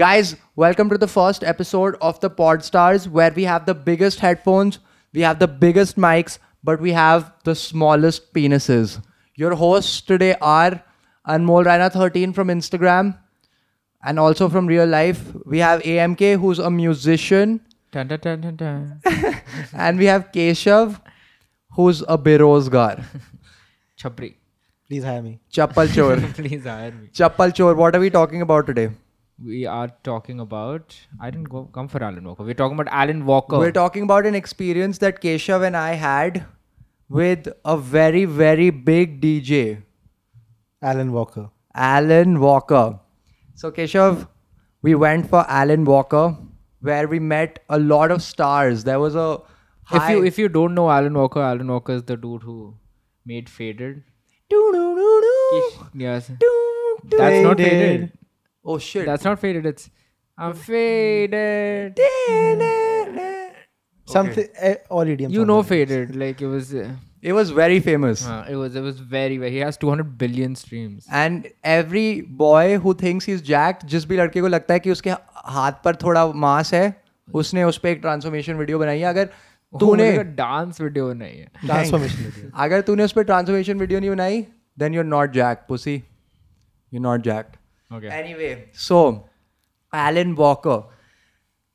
Guys, welcome to the first episode of the Podstars where we have the biggest headphones, we have the biggest mics, but we have the smallest penises. Your hosts today are Anmol Raina 13 from Instagram and also from real life. We have AMK who's a musician Dun, dun, dun, dun, dun. and we have Keshav who's a berozgar. Chapri. Please hire me. Chappal chor. Please hire me. Chappal chor. What are we talking about today? We are talking about. I didn't go come for Alan Walker. We're talking about Alan Walker. We're talking about an experience that Keshav and I had with a very, very big DJ, Alan Walker. Alan Walker. So, Keshav, we went for Alan Walker where we met a lot of stars. There was a. if you if you don't know Alan Walker, Alan Walker is the dude who made Faded. Yes. Doo, doo. That's not Faded. Faded. Oh, shit. That's not Faded. It's I'm Faded. Something eh, all idioms. You are know there. Faded. Like it was. Uh, It was very famous. uh, it was. It was very. very he has 200 billion streams. And every boy who thinks he is jacked जिस भी लड़के को लगता है कि उसके हाथ पर थोड़ा मांस है उसने उस पर एक ट्रांसफॉर्मेशन वीडियो बनाई है अगर तूने डांस वीडियो नहीं है Transformation video. अगर तूने उस पर ट्रांसफॉर्मेशन वीडियो नहीं बनाई then you are not jack pussy you not jacked Okay. Anyway, so Alan Walker,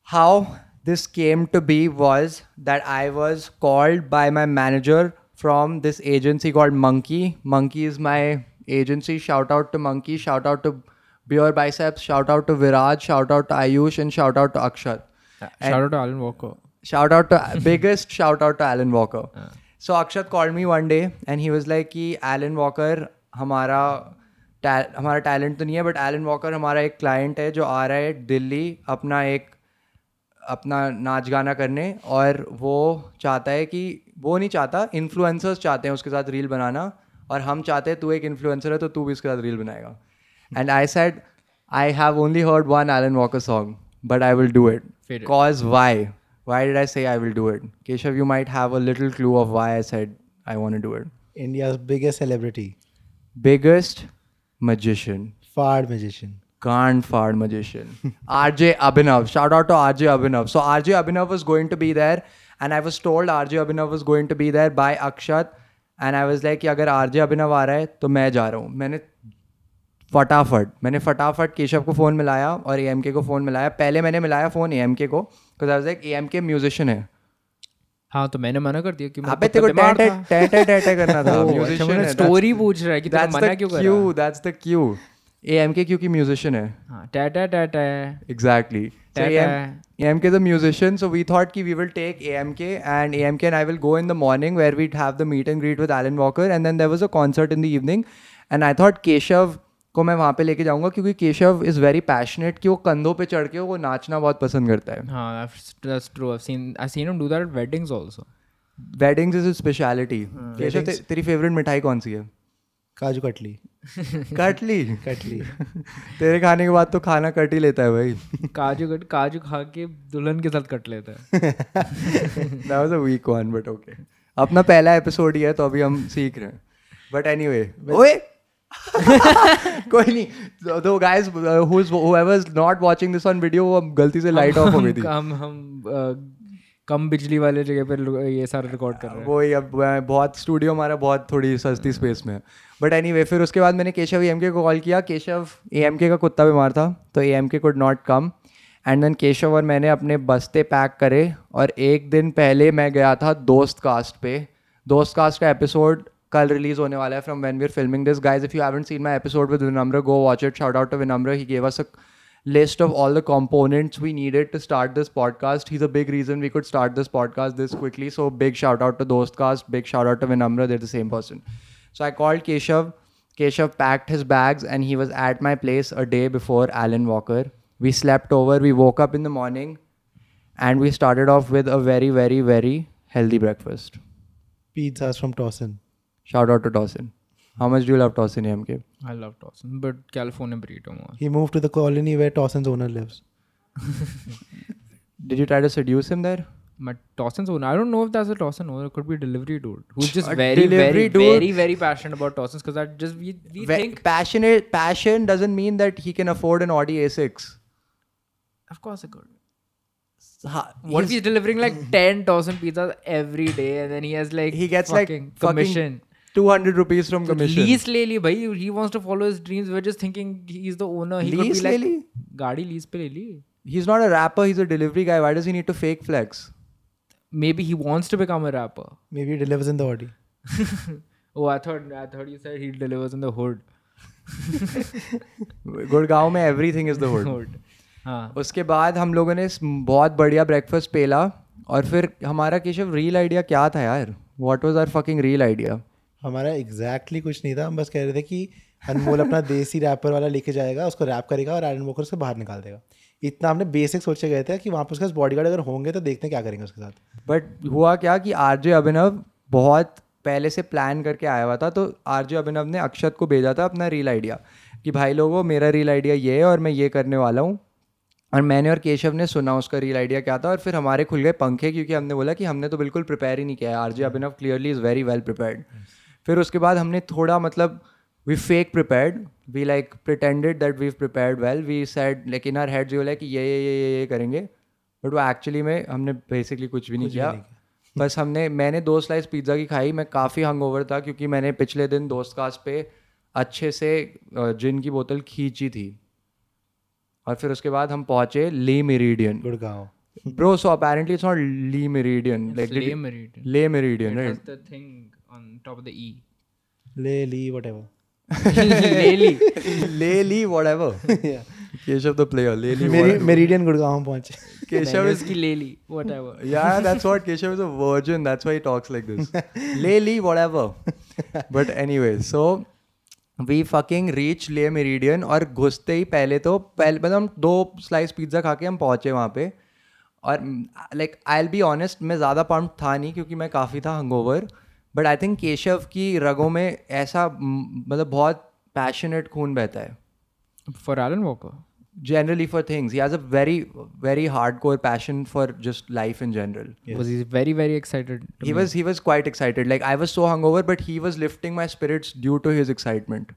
how this came to be was that I was called by my manager from this agency called Monkey. Monkey is my agency. Shout out to Monkey. Shout out to Beer Biceps. Shout out to Viraj. Shout out to Ayush. And shout out to Akshat. Shout out to Alan Walker. Shout out to biggest shout out to Alan Walker. So Akshat called me one day and he was like कि Alan Walker हमारा ta- हमारा talent तो नहीं है but Alan Walker हमारा एक client है जो आ रहा है दिल्ली अपना एक अपना नाच गाना करने और वो चाहता है कि वो नहीं चाहता इन्फ्लुएंसर्स चाहते हैं उसके साथ रील बनाना और हम चाहते हैं तू एक इन्फ्लुएंसर है तो तू भी उसके साथ रील बनाएगा and I said I have only heard one Alan Walker song but I will do it Faded. Why why? Why I I say I will do it? Keshav, you might have a little clue of why I said I want to do it. India's biggest celebrity. Biggest magician. Fard magician. Can't fard magician. RJ Abhinav. Shout out to RJ Abhinav. So RJ Abhinav was going to be there, and I was told RJ Abhinav was going to be there by Akshat, and I was like कि अगर RJ Abhinav आ रहा है तो मैं जा रहा हूँ मैंने फटाफट मैंने फटाफट केशव को फ़ोन मिलाया और ए को फ़ोन मिलाया पहले मैंने मिलाया फ़ोन ए को because I was like A K musician है हाँ तो मैंने मना कर दिया कि अबे तेरे को टैटे टैटे टैटे करना था अच्छा, म्यूजिशियन है स्टोरी पूछ रहा है कि तू मना क्यों कर? रहा है दैट्स द क्यू एएमके क्योंकि म्यूजिशियन है। हाँ टैटे टैटे exactly AMK is a musician so we thought कि we will take AMK and AMK and I will go in the morning where we have the meet and greet with Alan Walker and then there was a concert in the evening and I thought Keshav को मैं वहाँ पे लेके जाऊँगा क्योंकि Keshav is very passionate कि वो कंधों पे चढ़ के वो नाचना बहुत पसंद करता है। हाँ that's, that's true. I've seen I've seen him do that at weddings also. Weddings is speciality Keshav ते, तेरी फेवरेट मिठाई कौन सी है? काजू कटली। कटली? कटली। तेरे खाने के बाद तो खाना कट ही लेता है भाई। काजू कट काजू खा के दुल्हन के साथ कट लेता है। That was a weak one but okay. अपना पहला एपिसोड ही है तो अभी हम सीख रहे हैं। बट एनीवे ओए! कोई नहीं। दो guys whoever is not watching this on video वो गलती से लाइट ऑफ़ हो गई थी। हम हम कम बिजली वाले जगह पे लो- ये सारा रिकॉर्ड कर रहे हैं। वही अब बहुत स्टूडियो हमारा बहुत थोड़ी सस्ती स्पेस में है। बट एनी फिर उसके बाद मैंने केशव ए को कॉल किया। केशव ए का कुत्ता बीमार था तो A M K could not come and then Keshav और मैंने अपने बस्ते पैक करे और एक दिन पहले मैं गया था दोस्त कास्ट पे। दोस्त कास्ट का एपिसोड कल रिलीज होने वाला है from when we're filming this guys if you haven't seen my episode with Vinamra go watch it shout out to Vinamra he gave us a list of all the components we needed to start this podcast. He's a big reason we could start this podcast this quickly. So big shout out to Dostcast, big shout out to Vinamra. They're the same person. So I called Keshav. Keshav packed his bags and he was at my place a day before Alan Walker. We slept over. We woke up in the morning and we started off with a very, very, very healthy breakfast. Pizzas from Dawson. Shout out to Dawson. How much do you love Dawson AMK? I love Dawson but California burrito more He moved to the colony where Dawson's owner lives. Did you try to seduce him there? but Dawson's owner I don't know if that's a Dawson owner it could be a delivery dude who's just A very delivery very dude? very very passionate about Dawson's because I just we, we Ve- think passionate passion doesn't mean that he can afford an Audi A6. Of course it could. Ha- What if he's delivering like 10 Dawson pizzas every day and then he has like he gets fucking like commission. Fucking 200 rupees from commission. Lease ले ली भाई he wants to follow his dreams we're just thinking he's the owner he Lease could be ले like ली? गाड़ी lease पे ले ली He's not a rapper, he's a delivery guy. Why does he need to fake flex? maybe he wants to become a rapper Maybe he delivers in the Audi. oh I thought I thought you said he delivers in the hood Gurgaon में everything is the hood hood हाँ उसके बाद हम लोगों ने बहुत बढ़िया breakfast पेला और फिर हमारा केशव रील आइडिया क्या था यार what was our fucking reel idea हमारा एग्जैक्टली कुछ नहीं था हम बस कह रहे थे कि अनमोल अपना देसी रैपर वाला लेके जाएगा उसको रैप करेगा और एलन वॉकर उसको बाहर निकाल देगा। इतना हमने बेसिक सोचे गए थे कि वहाँ पर उसके बॉडी गार्ड अगर होंगे तो देखते हैं क्या करेंगे उसके साथ। बट हुआ क्या कि आरजे अभिनव बहुत पहले से प्लान करके आया हुआ था तो आरजे अभिनव ने अक्षत को भेजा था अपना रील आइडिया कि भाई लोगों मेरा रील आइडिया ये है और मैं ये करने वाला हूँ। और मैंने और केशव ने सुना उसका रील आइडिया क्या था और फिर हमारे खुल गए पंखे क्योंकि हमने बोला कि हमने तो बिल्कुल प्रिपेयर ही नहीं किया है। RJ Abhinav clearly is very well prepared फिर उसके बाद हमने थोड़ा मतलब we fake prepared we like pretended that we prepared well we said like in our head जो लाइक ये ये ये ये ये करेंगे. बट वो एक्चुअली में हमने बेसिकली कुछ भी नहीं किया। बस हमने मैंने दो स्लाइस पिज़्ज़ा की खाई। मैं काफ़ी हंगओवर था क्योंकि मैंने पिछले दिन दोस्त कास्ट पे अच्छे से जिन की बोतल खींची थी। और फिर उसके बाद हम पहुँचे Le Meridien Gurgaon. Bro so apparently it's not lee Meridien like Lay Meridian. Le Meridien right the thing on top of the E. ले lee le lee le lee whatever Keshav the player le lee मेरी meridian Gurgaon हम पहुँचे केशव मैंने is उसकी whatever. Yeah, that's what Keshav is a virgin. That's why he talks like this. Lee, whatever. But anyway, so we fucking reach Le Meridian और घुसते ही पहले तो पहले मतलब हम दो स्लाइस पिज़्ज़ा खा के हम पहुँचे वहाँ पे। और like I'll be honest मैं ज़्यादा पम्प था नहीं क्योंकि मैं काफ़ी था hungover but I think Keshav की रगों में ऐसा मतलब बहुत पैशनेट खून बहता है। For Alan Walker generally for things he has a very very hard core passion for just life in general very very excited he was he was quite excited like I was so hung over but he was lifting my spirits due to his excitement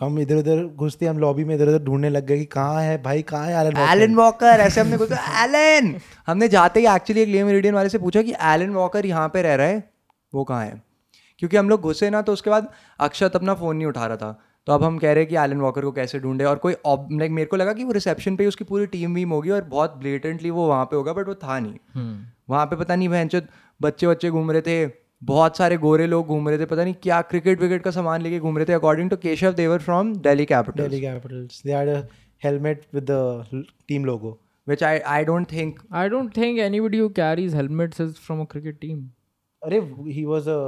हम इधर उधर घुसते हम lobby में इधर उधर ढूँढने लग गए कि कहाँ है भाई कहाँ है एलन वॉकर ऐसे हमने घुस एलन हमने जाते ही एक्चुअली एक लेमरिडियन वाले से पूछा कि एलन वॉकर यहाँ पे रह रहा है वो कहाँ है? क्योंकि हम लोग घुसे ना तो उसके बाद अक्षत अपना फ़ोन नहीं उठा रहा था तो अब हम कह रहे हैं कि एलन वॉकर को कैसे ढूंढे और कोई लाइक मेरे को लगा कि वो रिसेप्शन पे उसकी पूरी टीम वीम होगी और बहुत ब्लेटेंटली वो वहाँ पे होगा बट वो था नहीं Hmm. वहाँ पे पता नहीं भैंचो बच्चे बच्चे घूम रहे थे बहुत सारे गोरे लोग घूम रहे थे पता नहीं क्या क्रिकेट विकेट का सामान लेके घूम रहे थे according to Keshav Dewar from Delhi capital a helmet with the l- team logo. which I, I don't think I don't think anybody who carries helmets is from a cricket team. अरे he was a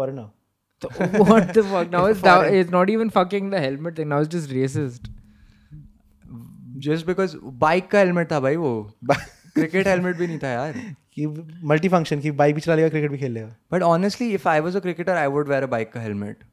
foreigner. So what the fuck? Now it's, now it's not even fucking the helmet thing. Now it's just racist. just because bike का helmet था भाई वो cricket helmet भी नहीं था यार कि मल्टी फ़ंक्शन की बाइक भी चला लेगा क्रिकेट भी खेल लेगा but honestly if I was a cricketer I would wear a bike का हेलमेट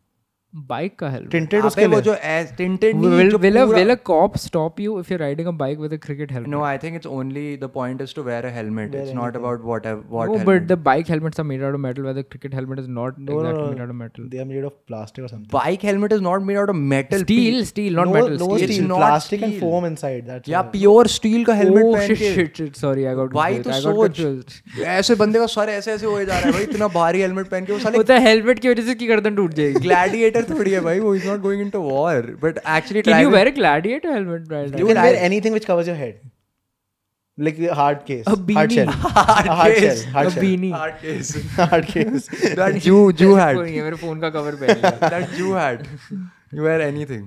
बाइक का हेलमेट टिंटेड उसके वो जो as tinted will will will a cop stop you if you riding a bike with a cricket helmet no I think it's only the point is to wear a helmet it's not about what what helmet but the bike helmets are made out of metal while the cricket helmet is not exactly made out of metal they are made of plastic और something bike helmet is not made out of metal steel steel not metal steel not plastic and foam inside that's yeah pure steel का helmet पहन के shit shit sorry I got I got ऐसे बंदे का sir ऐसे ऐसे हो जा रहा है भाई इतना भारी हेलमेट पहन के वो साले होता है हेलमेट की वजह से की गर्दन टूट जाएगी। ग्लैडिएटर थोड़ी है भाई वो is not going into war but actually Can you wear a gladiator helmet right you now? can wear anything which covers your head like a hard case A hard beanie. shell Hard a hard case. shell hard A shell beanie. hard case hard case that Jew Jew hat कोई नहीं है, मेरे phone का cover पहन लिया that Jew hat you wear anything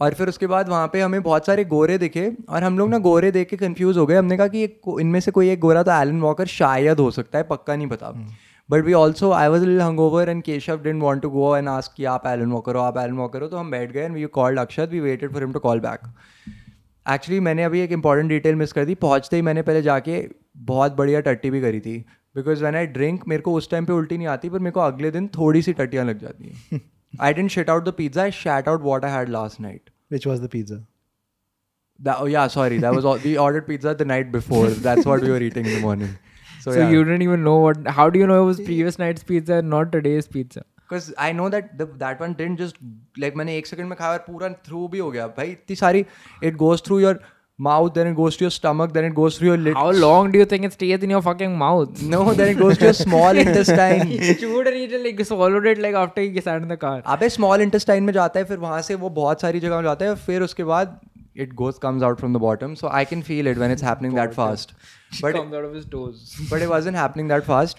और फिर उसके बाद वहाँ पे हमें बहुत सारे गोरे दिखे और हम लोग ना गोरे देख के कंफ्यूज हो गए हमने कहा कि इनमें से कोई एक गोरा तो एलन वॉकर शायद हो सकता है पक्का नहीं पता but we also I was lil hung over and Keshav didn't want to go and ask कि आप एलन वॉकर हो आप एलन वॉकर हो तो हम बैठ गए and we called Akshat we waited for him to call back actually मैंने अभी एक इंपॉर्टेंट डिटेल मिस कर दी पहुँचते ही मैंने पहले जाके बहुत बढ़िया टट्टी भी करी थी बिकॉज़ वैन आई ड्रिंक मेरे को उस टाइम पे उल्टी नहीं आती पर मेरे को अगले दिन थोड़ी सी टट्टियाँ लग जाती हैं I didn't shit out the pizza I shat out what I had last night which was the pizza That, oh yeah, sorry. That was all, we ordered pizza the night before. That's what we were eating in the morning. So, So yeah. you didn't even know what. How do you know it was previous night's pizza and not today's pizza? Because I know that the, that one didn't just like मैंने एक second में खाया और पूरा through भी हो गया भाई इतनी सारी it goes through your mouth, then it goes to your stomach, then it goes through your lips. How long do you think it stays in your fucking mouth? No, then it goes to your small intestine. Chewed and eaten like swallowed it like after he sat in the car. अबे small intestine में जाता है फिर वहाँ से वो बहुत सारी जगह में जाता है फिर उसके बाद it goes comes out from the bottom so I can feel it when it's happening that fast but comes out of his toes. But it wasn't happening that fast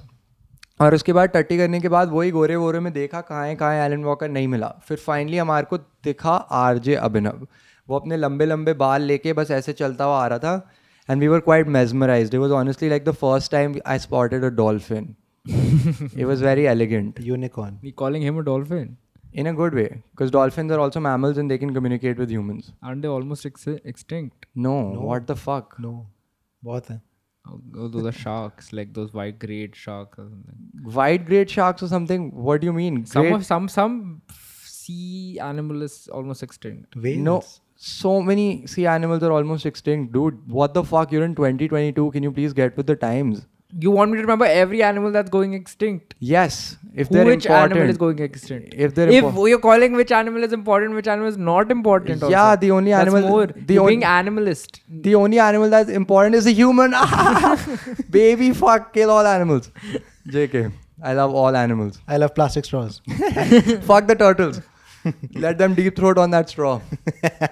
और उसके बाद टट्टी करने के बाद वही गोरे वोरे में देखा कहाँ है कहाँ है एलन वॉकर नहीं मिला। फिर फाइनली हमारे को दिखा आर जे अभिनव वो अपने लंबे लंबे बाल लेके बस ऐसे चलता हुआ आ रहा था। And we were quite mesmerised it was honestly like the first time I spotted a dolphin it was very elegant. Unicorn You calling him a dolphin? in a good way because dolphins are also mammals and they can communicate with humans Aren't they almost ex- extinct? no, what the fuck no बहुत है Oh, those are sharks, like those white great sharks or something. white great sharks or something what do you mean Some Great- of some some sea animal is almost extinct. Whales. no so many sea animals are almost extinct dude what the fuck you're in 2022 can you please get with the times You want me to remember every animal that's going extinct? yes if Who, they're which important animal is going extinct? if they're If impo- you're calling which animal is important, which animal is not important. Yeah, also. the only That's animal- more. the you're on- being animalist. the only animal that's important is a human baby fuck kill all animals jk i love all animals I love plastic straws. fuck the turtles let them deep throat on that straw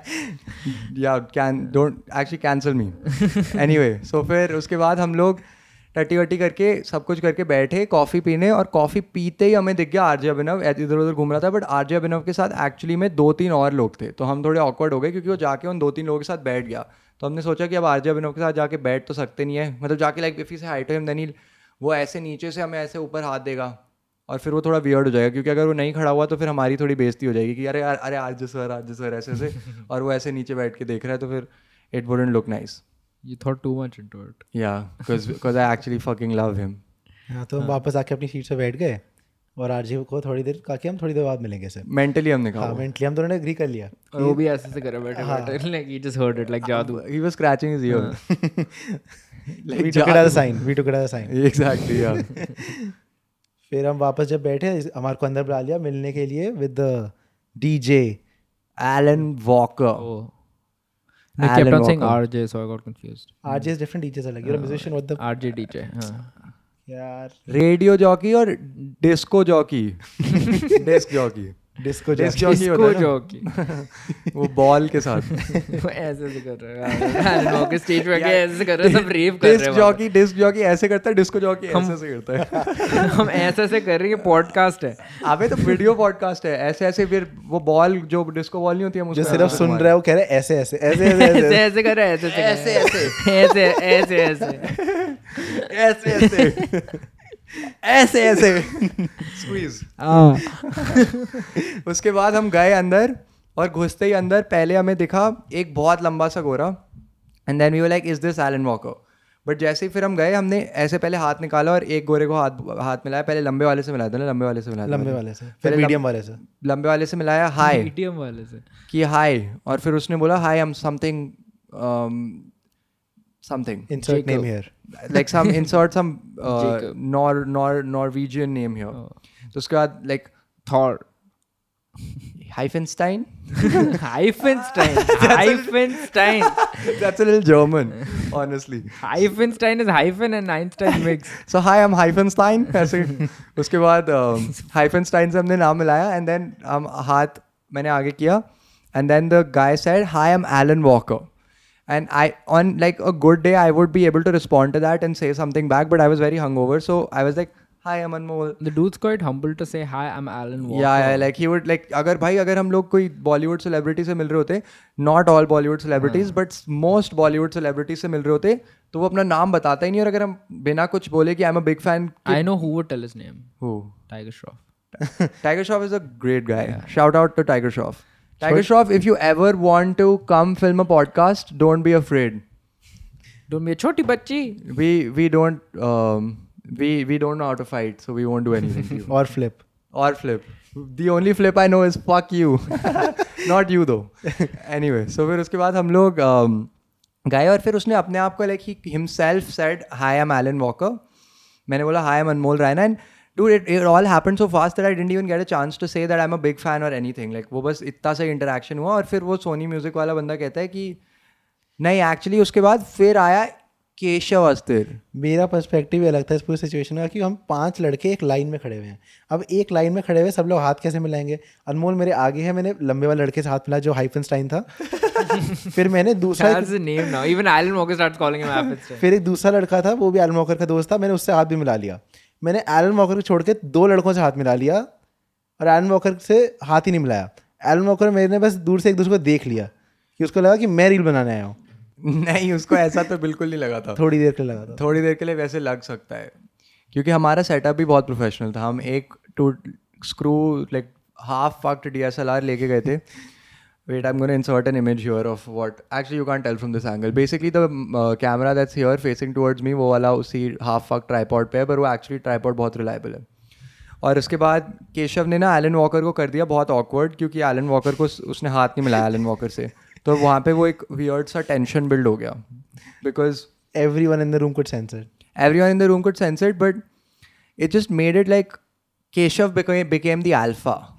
yeah can don't actually cancel me anyway so फिर उसके बाद हम लोग टट्टी वट्टी करके सब कुछ करके बैठे कॉफ़ी पीने और कॉफ़ी पीते ही हमें दिख गया आरजे अभिनव। इधर उधर घूम रहा था बट आरजे अभिनव के साथ एक्चुअली में दो तीन और लोग थे। तो हम थोड़े ऑकवर्ड हो गए क्योंकि वो जाके उन दो तीन लोगों के साथ बैठ गया। तो हमने सोचा कि अब आरजे अभिनव के साथ जाके बैठ तो सकते नहीं है। मतलब जाके लाइक इफ़ी से हाइट हिम देनी वो ऐसे नीचे से हमें ऐसे ऊपर हाथ देगा। और फिर वो थोड़ा वियर्ड हो जाएगा क्योंकि अगर वो नहीं खड़ा हुआ तो फिर हमारी थोड़ी बेइज्जती हो जाएगी कि अरे यार अरे आज सर आज सर ऐसे ऐसे और वो ऐसे नीचे बैठ के देख रहा है तो फिर it wouldn't look nice You thought too much into it. Yeah because I actually fucking love him हाँ तो हम वापस आके अपनी सीट से बैठ गए और आरजी को थोड़ी देर कहा कि हम थोड़ी देर बाद मिलेंगे सर मेंटली हमने हाँ कहा मेंटली हम दोनों ने एग्री कर लिया। और वो भी ऐसे से करे बैठे बैठे like he just heard it like जादू। He was scratching his ear we took it as a sign we took it as a sign exactly या फिर हम वापस जब बैठे हमारे को अंदर बुला लिया मिलने के लिए with the DJ Alan Walker oh they kept Alan on saying Walker. RJ so I got confused RJ is different different DJs like you're a musician what the RJ DJ हाँ. यार रेडियो जॉकी और disco jockey disc jockey disco disc jockey jockey है वो ball के साथ। वो ऐसे से कर रहा है। एलन स्टेज पे ऐसे कर रहे हैं सब रेव कर रहे डिस्क हैं जॉकी डिस्क जॉकी ऐसे करता है डिस्को जॉकी ऐसे ऐसे करता है। हम ऐसे ऐसे कर रहे हैं पॉडकास्ट है। अबे तो वीडियो पॉडकास्ट है। ऐसे ऐसे फिर वो बॉल जो डिस्को बॉल नहीं होती है हम जो सिर्फ़ सुन रहा है वो कह रहे हैं ऐसे ऐसे ऐसे ऐसे ऐसे। ऐसे ऐसे कर रहे हैं ऐसे ऐसे ऐसे। ऐसे ऐसे ऐसे। ऐसे ऐसे। ऐसे ऐसे। स्क्वीज हाँ। उसके बाद हम गए अंदर और घुसते ही अंदर पहले हमें दिखा एक बहुत लंबा सा गोरा and then we were like is this Alan Walker but जैसे ही फिर हम गए हमने ऐसे पहले हाथ निकाला और एक गोरे को हाथ हाथ मिलाया। पहले लंबे वाले से मिलाया था ना लंबे वाले से मिलाया लंबे वाले से फिर मीडियम वाले से। लंबे वाले से मिलाया हाय मीडियम वाले से। कि हाय और फिर उसने बोला hi am something Something insert name here like some insert some uh, Jacob. Nor Nor Norwegian name here. तो उसके बाद like Thor Hyphenstein. Hyphenstein Hyphenstein That's a little German, honestly. Hyphenstein is hyphen and Einstein mix So hi, I'm Hyphenstein. ऐसे उसके बाद um, Hyphenstein से हमने नाम मिलाया and then हम हाथ मैंने आगे किया and then the guy said hi, I'm Alan Walker. And I, on like a good day, I would be able to respond to that and say something back, but I was very hungover, so I was like, "Hi, I'm Anmol." The dude's quite humble to say hi I'm Alan Walker या या like he would like अगर भाई अगर हम लोग कोई Bollywood celebrity से मिल रहे होते not all Bollywood celebrities but most Bollywood celebrities से मिल रहे होते तो वो अपना नाम बताता ही नहीं और अगर हम बिना कुछ बोले कि I am a big fan I know who would tell his name who Tiger Shroff Tiger Shroff is a great guy shout out to Tiger Shroff Tiger Shroff if you ever want to come film a podcast don't be afraid Don't be a छोटी बच्ची we we don't um, we we don't know how to fight so we won't do anything to you. और flip or flip. The only flip I know is fuck you. Not you though. anyway, so फिर उसके बाद हम लोग um, गए और फिर उसने अपने आप को like he himself said hi am Alan Walker मैंने बोला hi am Anmol Raina and do it it all happen so fast that I didn't even get a chance to say that I am a big fan और anything like वो बस इतना सा interaction हुआ और फिर वो सोनी म्यूज़िक वाला बंदा कहता है कि नहीं एक्चुअली उसके बाद फिर आया केशव अस्थिर. मेरा पर्सपेक्टिव ये लगता है इस पूरी सिचुएशन का कि हम पाँच लड़के एक लाइन में खड़े हुए हैं। अब एक लाइन में खड़े हुए सब लोग हाथ कैसे मिलाएँगे? अनमोल मेरे आगे है मैंने लंबे वाले लड़के से हाथ मिला जो हाइफनस्टाइन था। फिर मैंने दूसरा. Even Alan Walker starts calling him Apple. फिर एक दूसरा लड़का था वो भी एलन वॉकर का दोस्त था मैंने उससे हाथ भी मिला लिया। मैंने एलन वॉकर को छोड़ के दो लड़कों से हाथ मिला लिया और एलन वॉकर से हाथ ही नहीं मिलाया। एलन वॉकर मेरे ने बस दूर से एक दूसरे को देख लिया कि उसको लगा कि मैं रील बनाने आया हूँ। नहीं उसको ऐसा तो बिल्कुल नहीं लगा था। थोड़ी देर के लिए लगा था। थोड़ी देर के लिए वैसे लग सकता है क्योंकि हमारा सेटअप भी बहुत प्रोफेशनल था। हम एक two screw like half fucked D S L R लेके गए थे। Wait I am gonna insert an image here of what actually you can tell from this angle basically the camera that's here facing towards me वो वाला उसी half fuck tripod पे है पर वो एक्चुअली ट्राईपॉड बहुत रिलायबल है. और उसके बाद केशव ने ना एलन वॉकर को कर दिया बहुत ऑकवर्ड क्योंकि एलन वॉकर को उसने हाथ नहीं मिलाया एलन वॉकर से. तो वहाँ पे वो एक वियर्ड सा टेंशन बिल्ड हो गया. Because every one in the room could sense every one in the room sense it, but it just made it like Keshav became the the alpha.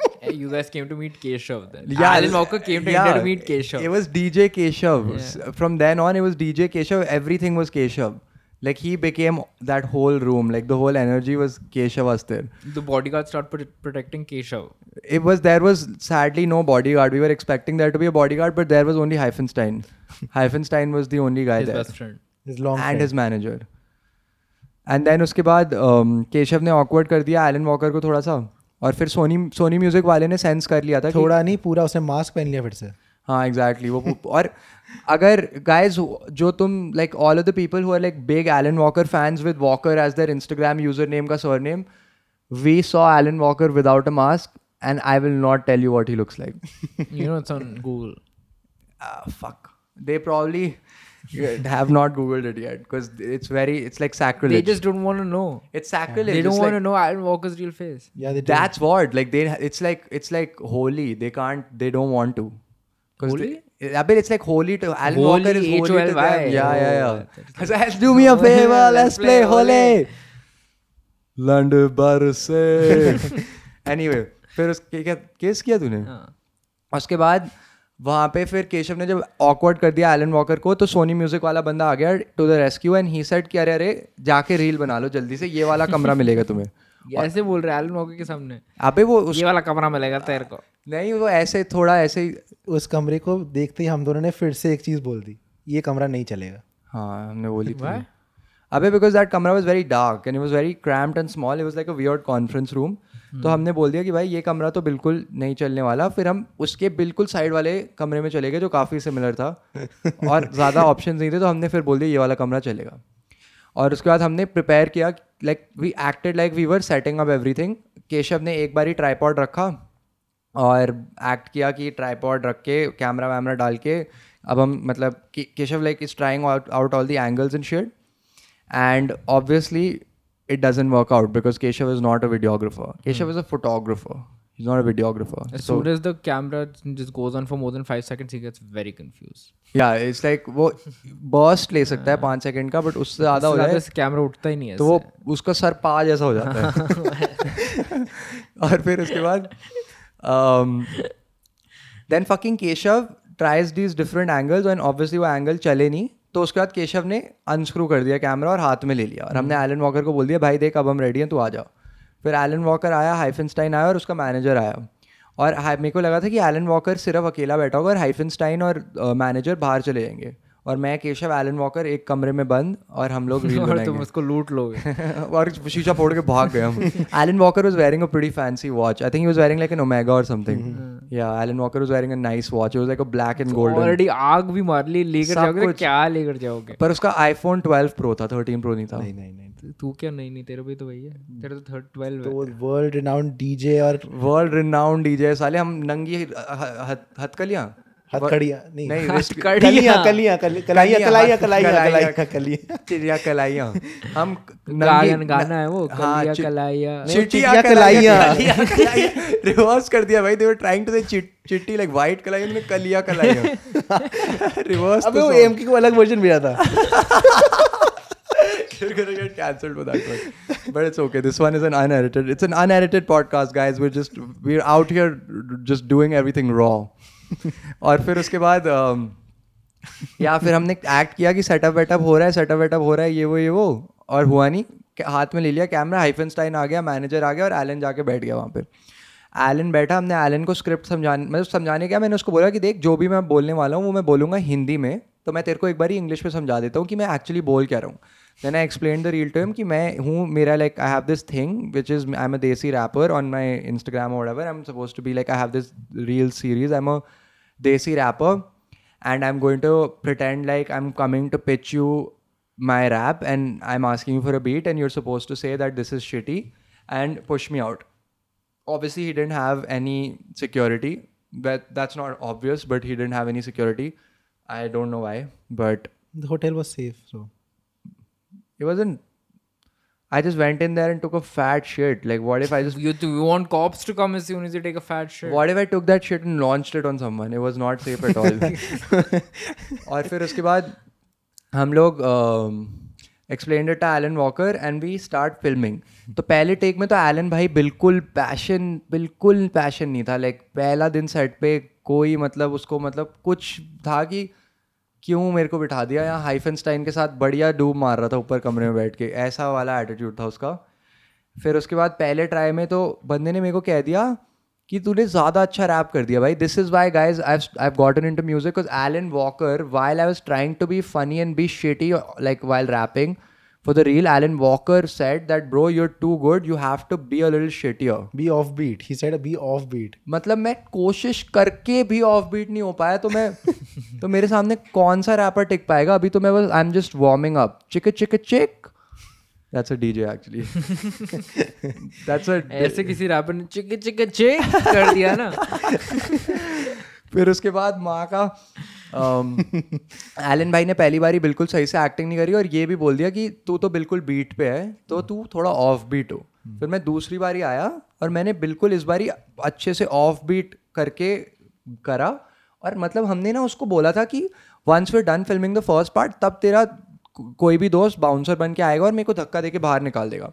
you guys came to meet Keshav then. Alan Walker came to India to meet Keshav. It was DJ Keshav. S- From then on, it was DJ Keshav. Everything was Keshav. Like he became that whole room. Like the whole energy was Keshav was there. the bodyguards start pro- protecting Keshav. It was there was sadly no bodyguard. We were expecting there to be a bodyguard, but there was only Hyphenstein. Hyphenstein was the only guy His there. best friend. Is long and his manager and then उसके बाद um, Keshav ने awkward कर दिया Alan Walker को थोड़ा सा और फिर सोनी सोनी म्यूज़िक वाले ने सेंस कर लिया था थोड़ा नहीं पूरा उसने मास्क पहन लिया फिर से। हाँ एग्जैक्टली वो और अगर गाइज़ जो तुम like all of the people who are like big Alan Walker fans with Walker as their Instagram user name का surname we saw Alan Walker without a mask and I will not tell you what he looks like You know, it's on Google. fuck. They probably have not googled it yet because it's very it's like sacrilege They just don't want to know. it's sacrilege They don't It's want like- to know Alan Walker's real face. या दे That's what like they it's like it's like holy. They can't they don't want to. 'Cause Holy? They, I bet it's like holy to Alan Holy, Walker is holy to them. H-O-L-Y. Yeah, yeah, Oh, yeah. Cause let's do me a favor. Let's play holy. Land barse. anyway, फिर उसके क्या case किया तूने हाँ. उसके बाद वहाँ पे फिर केशव ने जब ऑकवर्ड कर दिया एलन वॉकर को तो सोनी म्यूज़िक वाला बंदा आ गया to the rescue and he said कि अरे अरे जाके रील बना लो जल्दी से ये वाला कमरा मिलेगा तुम्हें। ऐसे बोल रहे एलन वॉकर के सामने। अबे वो उस ये वाला कमरा मिलेगा तेरे को। नहीं वो ऐसे थोड़ा ऐसे ही उस कमरे को देखते ही हम दोनों ने फिर से एक चीज़ बोल दी ये कमरा नहीं चलेगा। हाँ हमने बोली थी। अबे बिकॉज़ दैट कमरा was very dark and it was very cramped and small it was like a weird conference room तो हमने बोल दिया कि भाई ये कमरा तो बिल्कुल नहीं चलने वाला। फिर हम उसके बिल्कुल साइड वाले कमरे में चले गए जो काफ़ी सिमिलर था। और ज़्यादा ऑप्शन नहीं थे तो हमने फिर बोल दिया ये वाला कमरा चलेगा। और उसके बाद हमने प्रिपेयर किया like we acted like we were setting up everything Keshav ने एक बार ही ट्राईपॉड रखा और एक्ट किया कि ट्राईपॉड रख के कैमरा वैमरा डाल के अब हम मतलब Keshav like is trying out all the angles in shade and obviously it doesn't work out because Keshav is not a videographer. Keshav is a photographer. He's not a videographer. As so soon as the camera just goes on for more than five seconds, he gets very confused. yeah, it's like वो burst ले सकता है पाँच second का but उससे ज़्यादा हो जाए कैमरा उठता ही नहीं है तो वो उसका सर पा जैसा हो जाता है और फिर उसके बाद then fucking Keshav tries these different angles and obviously वो एंगल चले नहीं तो उसके बाद केशव ने अनस्क्रू कर दिया कैमरा और हाथ में ले लिया। और हमने एलन वॉकर को बोल दिया भाई देख अब हम रेडी हैं तू आ जाओ। फिर एलन वॉकर आया हाइफनस्टाइन आया और उसका मैनेजर आया। और मेरे को लगा था कि एलन वॉकर सिर्फ़ अकेला बैठा होगा और हाइफनस्टाइन और मैनेजर बाहर चले जाएँगे। और मैं केशव एलन वॉकर एक कमरे में बंद और हम लोग रील और तुम उसको लूट लोगे। और शीशा फोड़ के भाग गए हम। Alan Walker was wearing a pretty fancy watch I think he was wearing like an Omega और समथिंग या Alan Walker was wearing a nice watch it was like a black and golden already आग भी मार ली लेकर जाओगे तो क्या लेकर जाओगे? पर उसका आईफोन 12 प्रो था 13 प्रो नहीं था। नहीं नहीं नहीं। तू- तू क्या? नहीं नहीं तेरे भी तो वही है। तेरे तो थर्ड ट्वेल्व है। तो वर्ल्ड रिनाउंड डीजे और वर्ल्ड रिनाउंड डीजे साले हम नंगी हथकलियाँ। हथकड़ियाँ नहीं नहीं wrist- कलियाँ कलियाँ कलाइयाँ कलाइयाँ कलाइयाँ कलाइयाँ, कलाइयाँ चिड़िया कलाइयाँ हम गायन गाना है वो हाँ, कलिया चि- कलाइया चिट्टिया चिट्टिया कलाइया रिवर्स कर दिया भाई दे वर ट्राइंग टू से चिट्टी लाइक वाइट कलाई उन्होंने कलिया कलाइया रिवर्स अबे वो एम को अलग वर्जन भी आता You're gonna get cancelled for that one. But it's okay. This one is an unedited. It's an unedited podcast, guys. We're just we're out here just doing everything raw. और फिर उसके बाद या फिर हमने एक्ट किया कि सेटअप वेटअप हो रहा है सेटअप वेटअप हो रहा है, ये वो ये वो, और हुआ नहीं। हाथ में ले लिया कैमरा हाइफनस्टाइन आ गया मैनेजर आ गया और एलन जाके बैठ गया वहाँ पे। एलन बैठा, हमने एलन को स्क्रिप्ट समझाने मतलब समझाने क्या, मैंने उसको बोला कि देख, जो भी मैं बोलने वाला हूँ, वो मैं बोलूँगा हिंदी में तो मैं तेरे को एक बार ही इंग्लिश में समझा देता हूँ कि मैं एक्चुअली बोल क्या रहा हूँ। Then I explain the reel to him कि मैं हूँ, मेरा like I have this thing which is I am a desi rapper on my Instagram और ever I am suppose to be like I have this reel series I am a desi rapper and I'm going to pretend like I'm coming to pitch you my rap and I'm asking you for a beat and you're supposed to say that this is shitty and push me out. Obviously, he didn't have any security. But that's not obvious, but he didn't have any security. I don't know why, but The hotel was safe, so it wasn't. I just went in there and took a fat shit. Like, what if I just You, you want cops to come as soon as you take a fat shit? What if I took that shit and launched it on someone? It was not safe at all. और फिर उसके बाद हम लोग explain it Alan Walker and we start filming तो पहले take में तो एलन भाई बिल्कुल पैशन बिल्कुल पैशन नहीं था लाइक पहला दिन सेट पे कोई मतलब उसको मतलब कुछ था कि क्यों मेरे को बिठा दिया? यहाँ हाइफनस्टाइन के साथ बढ़िया डूब मार रहा था ऊपर कमरे में बैठ के। ऐसा वाला एटीट्यूड था उसका। फिर उसके बाद पहले ट्राई में तो बंदे ने मेरे को कह दिया कि तूने ज़्यादा अच्छा रैप कर दिया भाई। This is why guys I gotten into music Alan Walker while I was trying to be funny and be shitty like while rapping for the reel Alan Walker said that bro you're too good you have to be a little shittier be offbeat. He said be offbeat. मतलब मैं कोशिश करके भी of beat नहीं हो पाया तो मैं तो मेरे सामने कौन सा रैपर टिक पाएगा? अभी तो मैं बस I am just warming up chick chick. Chick that's a DJ actually that's a ऐसे किसी रैपर ने चिक चिक चिक कर दिया ना? फिर उसके बाद माँ का एलन भाई ने पहली बारी बिल्कुल सही से एक्टिंग नहीं करी और ये भी बोल दिया कि तू तो बिल्कुल बीट पे है तो तू थोड़ा ऑफ़ बीट हो फिर मैं दूसरी बारी आया और मैंने बिल्कुल इस बारी अच्छे से ऑफ़ बीट करके करा और मतलब हमने ना उसको बोला था कि once we done filming the first part तब तेरा कोई भी दोस्त बाउंसर बन के आएगा और मेरे को धक्का दे के बाहर निकाल देगा।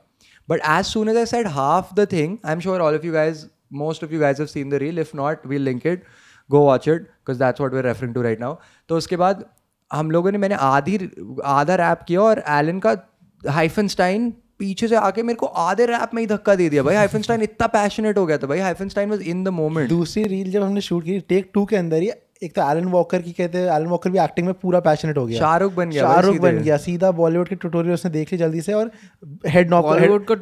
But as soon as I said half the thing I am sure all of you guys most of you guys have seen the reel. If not we'll link it. Go watch it because that's what we're referring to right now तो उसके बाद हम लोगों ने, मैंने आधी, आधा rap किया और एलन का हाइफनस्टाइन पीछे से आके मेरे को आधे रैप में ही धक्का दे दिया। भाई हाइफनस्टाइन इतना पैशनेट हो गया था। भाई Hyphenstein was in the moment दूसरी रील जब हमने शूट की टेक टू के अंदर ही एक तो एलन वॉकर की कहते हैं एलन वॉकर भी एक्टिंग में पूरा पैशनेट हो गया। शाहरुख बन गया शाहरुख बन गया सीधा बॉलीवुड के ट्यूटोरियल उसने देख ली जल्दी से और हेड नॉक बॉलीवुड का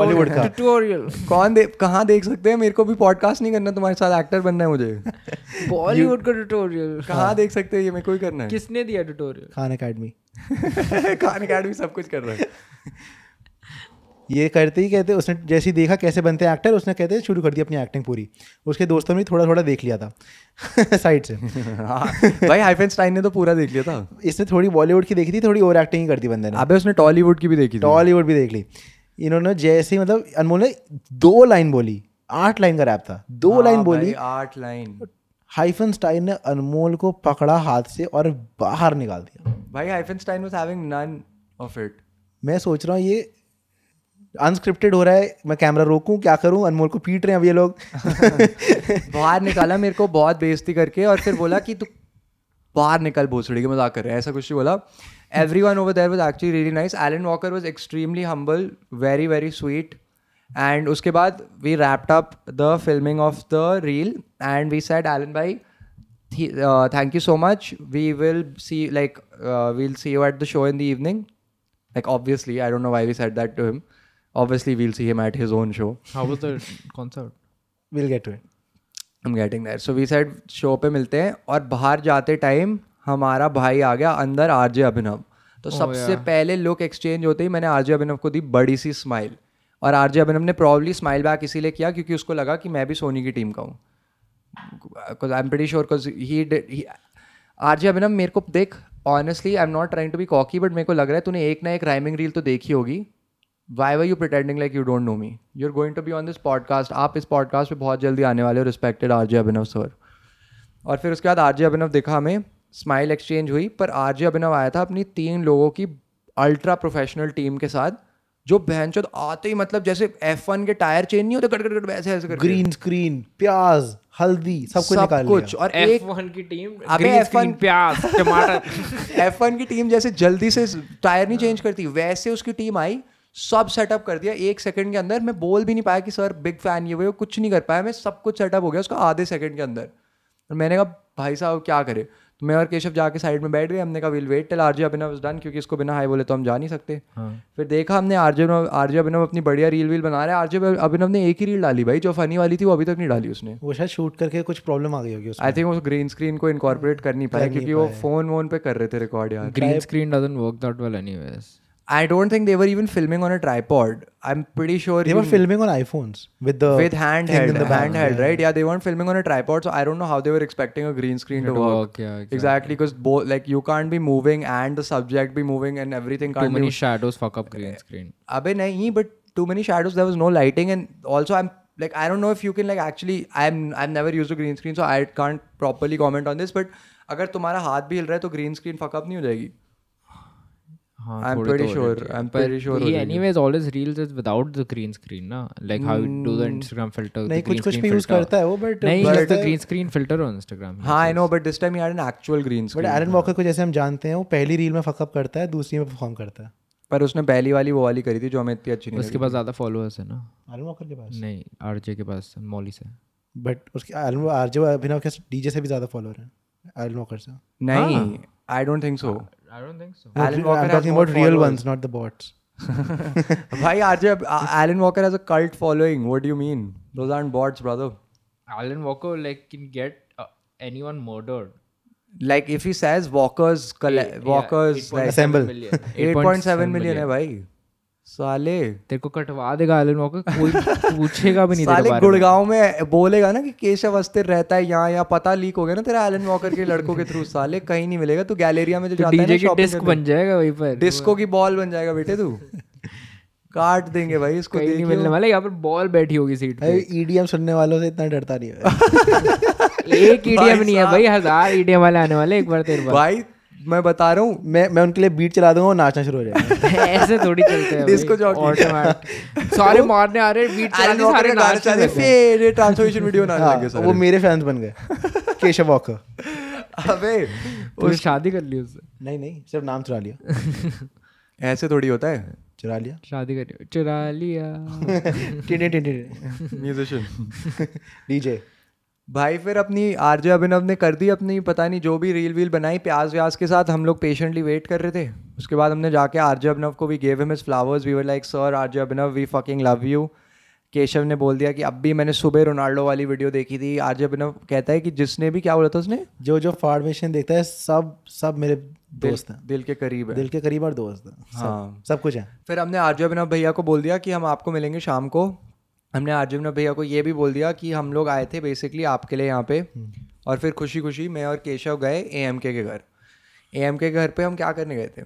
Bollywood का। ट्यूटोरियल कौन दे कहाँ देख सकते हैं? मेरे को भी पॉडकास्ट नहीं करना तुम्हारे साथ एक्टर बनना है मुझे। बॉलीवुड का ट्यूटोरियल कहाँ देख सकते हैं? ये मेरे को ही करना है। किसने दिया tutorial Khan Academy Khan Academy सब कुछ कर रहा है। ये करते ही कहते उसने जैसे ही देखा कैसे बनते हैं एक्टर उसने कहते शुरू कर दी अपनी एक्टिंग पूरी। उसके दोस्तों ने थोड़ा थोड़ा देख लिया था। साइड से। हाँ, भाई हाइफनस्टाइन ने तो पूरा देख लिया था। इसने थोड़ी बॉलीवुड की देखी थी थोड़ी ओवर एक्टिंग ही कर दी बंदे ने। अबे उसने टॉलीवुड की भी देखी टॉलीवुड भी देख ली। इन्होंने जैसे ही मतलब अनमोल ने दो लाइन बोली। आठ लाइन का रैप था। दो हाँ लाइन बोली। आठ लाइन हाइफन स्टाइन ने अनमोल को पकड़ा हाथ से और बाहर निकाल दिया। भाई Hyphenstein was having none of it मैं सोच रहा हूँ ये अनस्क्रिप्टेड हो रहा है, मैं कैमरा रोकूं, क्या करूँ? अनमोल को पीट रहे हैं अब ये लोग। बाहर निकाला मेरे को बहुत बेइज्जती करके और फिर बोला कि तू बाहर निकल भोसड़ी के मज़ाक कर रहे है, ऐसा कुछ नहीं बोला। Every one over there was actually really nice Alan Walker was extremely humble very very sweet and उसके बाद we wrapped up the filming of the reel and we said Alan भाई thank you so much we will see like we'll see you at the show in the evening like obviously I don't know why we said that to him. Obviously we'll see him at his own show. How was the concert will get to it I'm getting there. So we said show पे मिलते हैं और बाहर जाते time हमारा भाई आ गया अंदर आरजे अभिनव। तो सबसे पहले लुक एक्सचेंज होते ही मैंने आरजे अभिनव को दी बड़ी सी स्माइल और आरजे अभिनव ने प्रॉब्ली स्माइल बैक इसीलिए किया क्योंकि उसको लगा कि मैं भी सोनी की टीम का हूँ। I am pretty sure he RJ Abhinav मेरे को देख honestly I am not trying to be cocky but मेरे को लग रहा है तूने एक ना एक राइमिंग रील तो देखी होगी। Why were you pretending like you don't know me you are going to be on this podcast आप इस पॉडकास्ट पे बहुत जल्दी आने वाले हो respected R J Abhinav sir और फिर उसके बाद आरजे अभिनव दिखा हमें स्माइल एक्सचेंज हुई पर आर जे अभिनव आया था अपनी तीन लोगों की अल्ट्रा प्रोफेशनल टीम के साथ जो बहन चोद आते ही मतलब जैसे एफ़ वन के टायर चेंज नहीं होते कट कट कट वैसे ऐसे करके। ग्रीन स्क्रीन प्याज हल्दी सब कुछ सब निकाल कुछ। लिया और एक F1 की टीम अबे ग्रीन F1 प्याज टमाटर। एफ़ वन की टीम जैसे जल्दी से टायर नहीं चेंज करती वैसे उसकी टीम आई सब सेटअप कर दिया। एक सेकंड के अंदर मैं बोल भी नहीं पाया कि सर बिग फ़ैन ये वो कुछ नहीं कर पाया मैं सब कुछ सेटअप हो गया उसका आधे सेकंड के अंदर। और मैंने कहा भाई साहब क्या करे? तो मैं और केशव जाके साइड में बैठ गए। हमने कहा will wait till RJ Abhinav done क्योंकि इसको बिना हाई बोले तो हम जा नहीं सकते। हाँ. फिर देखा हमने आरजे आरजे अभिनव अपनी बढ़िया रील वील बना रहे हैं। आरजे अभिनव ने एक ही रील डाली भाई जो फनी वाली थी वो अभी तक नहीं डाली उसने। वो शायद शूट करके कुछ प्रॉब्लम आ गई होगी आई थिंक वो ग्रीन स्क्रीन को इनकॉर्पोरेट कर नहीं पाया क्योंकि वो फ़ोन वोन पे कर रहे थे रिकॉर्ड यार। Green screen doesn't work that well anyways I don't think they were even filming on a tripod. I'm pretty sure they you- were filming on iPhones with the with thing handheld, in the back. handheld, right? Yeah, they weren't filming on a tripod, so I don't know how they were expecting a green screen to to work. work, yeah, exactly. exactly, because both like you can't be moving and the subject be moving and everything too can't many be. shadows fuck up green screen Abe nahi, but too many shadows. There was no lighting, and also I'm like I don't know if you can like actually I'm I've never used a green screen, so I can't properly comment on this. But अगर तुम्हारा हाथ भी हिल रहा है तो green screen fuck up नहीं हो जाएगी हाँ, I'm थोड़े pretty तो sure- I'm pretty sure हो। he anyways all his reels is without the green screen ना? Like how you do the Instagram filter नहीं the कुछ green कुछ screen यूज़ filter. करता है वो बट नहीं he has the green screen filter on Instagram he हाँ says. No but this time he had an actual green but screen Alan Walker को जैसे हम जानते हैं वो पहली रील में फकअप करता है दूसरी में परफॉर्म करता है। पर उसने पहली वाली वो वाली करी थी जो हमें इतनी अच्छी नहीं उसके पास ज़्यादा followers है ना? एरन वॉकर के पास? नहीं आरजे के पास मौली से। बट उसके एरन आरजे अभिनव के डीजे से भी ज़्यादा फॉलोअर हैं एरन वॉकर से। नहीं I don't think so I don't think so. Alan Walker I'm talking about real followers. ones, not the bots. Why RJ uh, Alan Walker has a cult following? What do you mean? Those aren't bots, brother. Alan Walker like can get uh, anyone murdered. Like if he says walkers, coll- walkers yeah, like, assemble. 8.7 million, eh, 8.7 million, million. hai bhai. साले। तेरे को कटवा देगा Alan Walker कोई पूछेगा भी नहीं साले गुड़गांव में बोलेगा ना कि केशव अस्थिर रहता है यहाँ यहाँ पता लीक हो गया ना तेरा एलन वॉकर के लड़कों के थ्रू साले कहीं नहीं मिलेगा तू गैलेरिया में जो तो जाता है ना डिस्क बन जाएगा वहीं पर। डिस्को की बॉल बन जाएगा बेटे तू। काट देंगे भाई इसको कहीं नहीं मिलने वाला यहाँ पर बॉल बैठी होगी सीट पे। ईडीएम सुनने वालों से इतना डरता नहीं है। एक ईडीएम नहीं है भाई हज़ार ईडीएम वाले आने वाले एक बार तेरे पास। भाई मैं बता रहा हूँ मैं मैं उनके लिए बीट चला दूँगा और नाचना शुरू हो जाएगा। ऐसे थोड़ी चलते हैं jockey। ऑटोमेटिक सारे मारने आ रहे बीट एलन चलाने सारे का गाना नाचने चला लगे। फिर ये ट्रांसफॉर्मेशन वीडियो ना हाँ, लगे वो मेरे फैंस बन गए। केशव वॉकर अबे तूने शादी कर ली उससे। नहीं नहीं सिर्फ़ नाम चुरा लिया। ऐसे थोड़ी होता है। चुरा लिया। शादी करी चुरा लिया। Musician DJ. भाई फिर अपनी आरजे अभिनव ने कर दी अपनी पता नहीं जो भी रील वील बनाई प्याज व्याज के साथ हम लोग पेशेंटली वेट कर रहे थे। उसके बाद हमने जाके आरजे अभिनव को भी gave him his flowers we were like sir RJ Abhinav we fucking love you Keshav ने बोल दिया कि अब भी मैंने सुबह रोनाल्डो वाली वीडियो देखी थी। आरजे अभिनव कहता है कि जिसने भी क्या बोला था उसने? जो जो फॉर्मेशन देखता है सब सब मेरे दोस्त हैं। दिल के करीब है। दिल के करीब और दोस्त हैं। सब, हाँ। सब कुछ है। फिर हमने आरजे अभिनव भैया को बोल दिया कि हम आपको मिलेंगे शाम को। हमने अर्जुन भैया को ये भी बोल दिया कि हम लोग आए थे बेसिकली आपके लिए यहाँ पे। हम्म। और फिर खुशी खुशी मैं और केशव गए ए एम के घर। ए एम के घर पे हम क्या करने गए थे?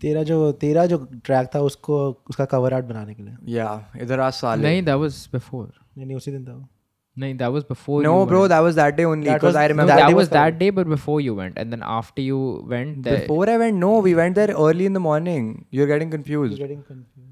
तेरा जो तेरा जो ट्रैक था उसको उसका कवर आर्ट बनाने के लिए। या इधर आज साल। नहीं दैट वाज बिफोर नहीं उसी दिन था नहीं that was before no bro that was that day only because I remember that was that day but before you went and then after you went before I went no we went there early in the morning you are getting confused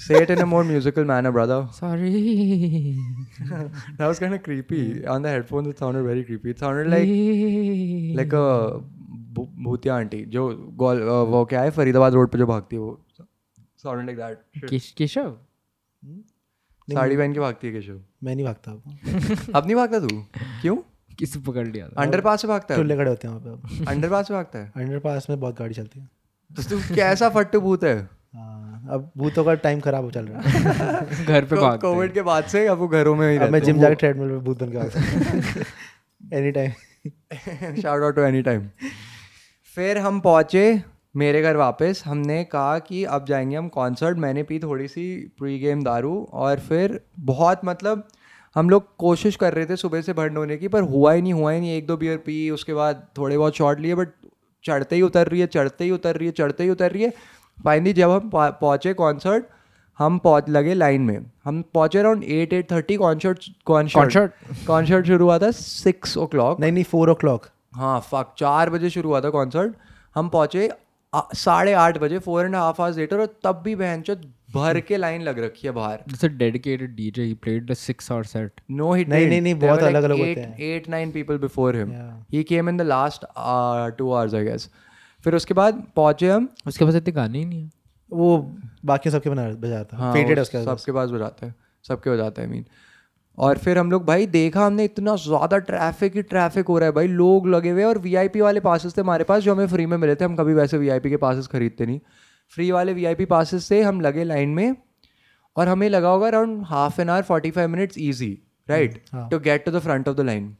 say it in a more musical manner brother. Sorry. That was kind of creepy on the headphones it sounded very creepy. It sounded like like a भूतिया aunty जो गोल वो क्या है Faridabad road पे जो भागती है वो sound like that Keshav sari पहन के भागती है केशव मैं नहीं भागता अब नहीं भागता तू क्यों किस पकड़ लिया अंडरपास से भागता है खड़े होते हैं वहाँ पे अंडरपास से भागता है अंडर में बहुत गाड़ी चलती है तो तू कैसा फट्टू भूत हाँ अब भूतों का टाइम खराब हो चल रहा है। घर पे भागते कोविड के बाद से अब वो घरों में ही अब मैं जिम जाके ट्रेडमिल पे भूत बन के भागता any time shout out to any time फिर हम पहुँचे मेरे घर वापस। हमने कहा कि अब जाएँगे हम कॉन्सर्ट मैंने पी थोड़ी सी प्री गेम दारू और फिर बहुत मतलब हम लोग कोशिश कर रहे थे सुबह से भंड होने की पर हुआ ही नहीं हुआ ही नहीं। एक दो बियर पी उसके बाद थोड़े बहुत शॉट लिए बट चढ़ते ही उतर रही है चढ़ते ही उतर रही है चढ़ते ही उतर रही है। फाइनली जब हम पहुँचे कॉन्सर्ट हम पहुँच लगे लाइन में। हम पहुँचे around eight eight thirty concert concert. Concert? शुरू हुआ था सिक्स ओ क्लॉक नहीं नहीं फोर ओ क्लॉक हाँ फक चार बजे शुरू हुआ था कॉन्सर्ट। हम पहुँचे साढ़े आठ बजे four and half hours later और तब भी बहन चो भर के लाइन लग रखी है बाहर। It's a dedicated DJ. He played a six-hour set. No he नहीं, नहीं, नहीं, बहुत अलग-अलग होते हैं। Eight nine people before him he came in the last two hours I guess फिर उसके बाद पहुँचे हम। उसके पास इतने गाने ही नहीं है। वो बाकी सबके बना बजाता हाँ फेटेड है उसके सबके पास बजाते हैं। सबके बजाते हैं मीन और फिर हम लोग भाई देखा हमने इतना ज़्यादा ट्रैफ़िक ही ट्रैफ़िक हो रहा है भाई। लोग लगे हुए हैं और वीआईपी वाले पासेस थे हमारे पास जो हमें फ्री में मिले थे। हम कभी वैसे वीआईपी के पासेस खरीदते नहीं। फ्री वाले वीआईपी पासेस से हम लगे लाइन में। और हमें लगा होगा around half an hour forty five minutes easy right. To get to the front of the line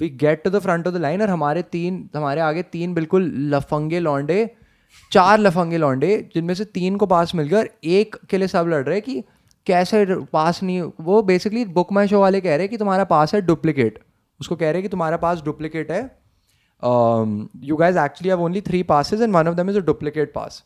we get to the front of the line और हमारे तीन, हमारे आगे तीन बिल्कुल लफंगे लौंडे, चार लफंगे लौंडे, जिनमें से तीन को पास मिल गया और एक के लिए सब लड़ रहे कि कैसे पास नहीं वो बेसिकली बुक माई शो वाले कह रहे हैं कि तुम्हारा पास है डुप्लीकेट उसको कह रहे हैं कि तुम्हारा पास डुप्लीकेट है। You guys actually have only three passes and one of them is a duplicate pass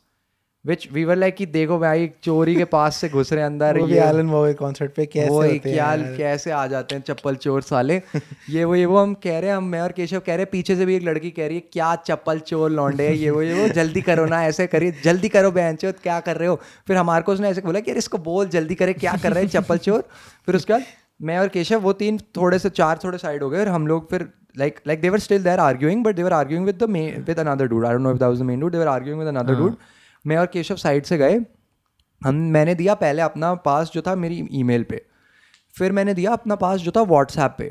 which we were like कि देखो भाई चोरी के पास से घुस रहे अंदर वो ये एलन वो कॉन्सर्ट पे कैसे वो होते क्या हैं कैसे आ जाते हैं चप्पल चोर साले। ये वो ये वो हम कह रहे हैं हम मैं और केशव कह रहे हैं पीछे से भी एक लड़की कह रही है क्या चप्पल चोर लौंडे है ये वो ये वो जल्दी करो ना ऐसे करिए जल्दी करो बहन चोर क्या कर रहे हो? फिर हमारे को उसने ऐसे बोला कि यार इसको बोल जल्दी करे क्या कर रहे हैं चप्पल चोर? फिर उसके बाद मैं और केशव वो तीन थोड़े से चार थोड़े साइड हो गए और हम लोग फिर like like they were still there arguing but they were arguing with the with another dude I don't know if that was the main dude they were arguing with another dude मैं और Keshav side से गए। हम मैंने दिया पहले अपना पास जो था मेरी ईमेल पे। फिर मैंने दिया अपना पास जो था व्हाट्सएप पे।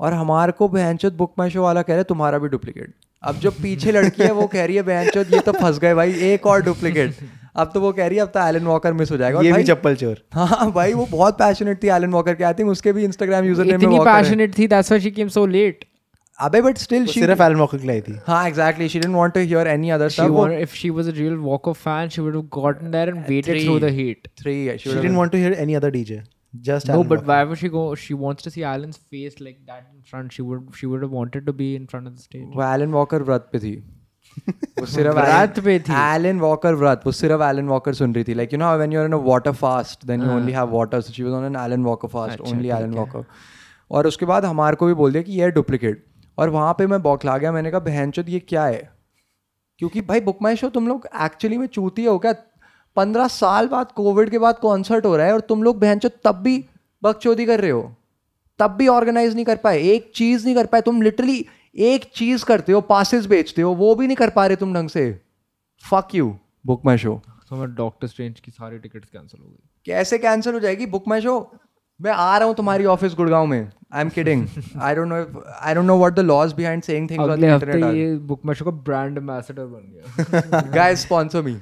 और हमारे को बहनचोद बुक माई शो वाला कह रहा है तुम्हारा भी डुप्लीकेट अब जो पीछे लड़की है वो कह रही है बहनचोद ये तो फंस गए भाई एक और डुप्लीकेट अब तो वो कह रही है अब तो एलन वॉकर मिस हो जाएगा। ये भी चप्पल चोर। हाँ भाई वो बहुत पैशनेट थी एलन वॉकर के। आई थिंक उसके भी इंस्टाग्राम यूज़र नेम में इतनी वॉकर है। थी that's why she came so late अबे बट स्टिल वो शी सिर्फ एलन वॉकर के लिए आई थी हाँ exactly she didn't want to hear any other she stuff wanted, if she was a real Walker fan she would have gotten there and waited through the heat 3 she didn't want to hear any other DJ just no Alan but Walker. why would she go she wants to see Alan's face like that in front she would she would have wanted to be in front of the stage वो Alan Walker व्रत पे थी वो सिर्फ व्रत पे थी। Alan Walker व्रत वो सिर्फ एलन वॉकर सुन रही थी like you know when you are in a water fast then you only have water so she was on an Alan Walker fast only Alan Walker और उसके बाद हमारे को भी बोल दिया कि ये है डुप्लीकेट और वहाँ पे मैं बौखला गया। मैंने कहा बहन ये क्या है? क्योंकि भाई बुक माई शो तुम लोग एक्चुअली में चूती हो क्या? पंद्रह साल बाद कोविड के बाद कॉन्सर्ट हो रहा है और तुम लोग बहन तब भी बकचोदी कर रहे हो। तब भी ऑर्गेनाइज नहीं कर पाए। एक चीज़ नहीं कर पाए। तुम लिटरली एक चीज़ करते हो पासेस बेचते हो वो भी नहीं कर पा रहे तुम ढंग से। Fuck you book my show so मैं डॉक्टर स्ट्रेंज की सारी टिकट्स कैंसिल हो गई। कैसे कैंसिल हो जाएगी? बुक माई शो मैं आ रहा हूँ तुम्हारी ऑफ़िस गुड़गांव में। I am kidding I don't know I don't know what the laws behind saying things on the अगले हफ़्ते इंटरनेट ये बुक माई का ब्रांड एम्बेसडर बन गया। Guys sponsor me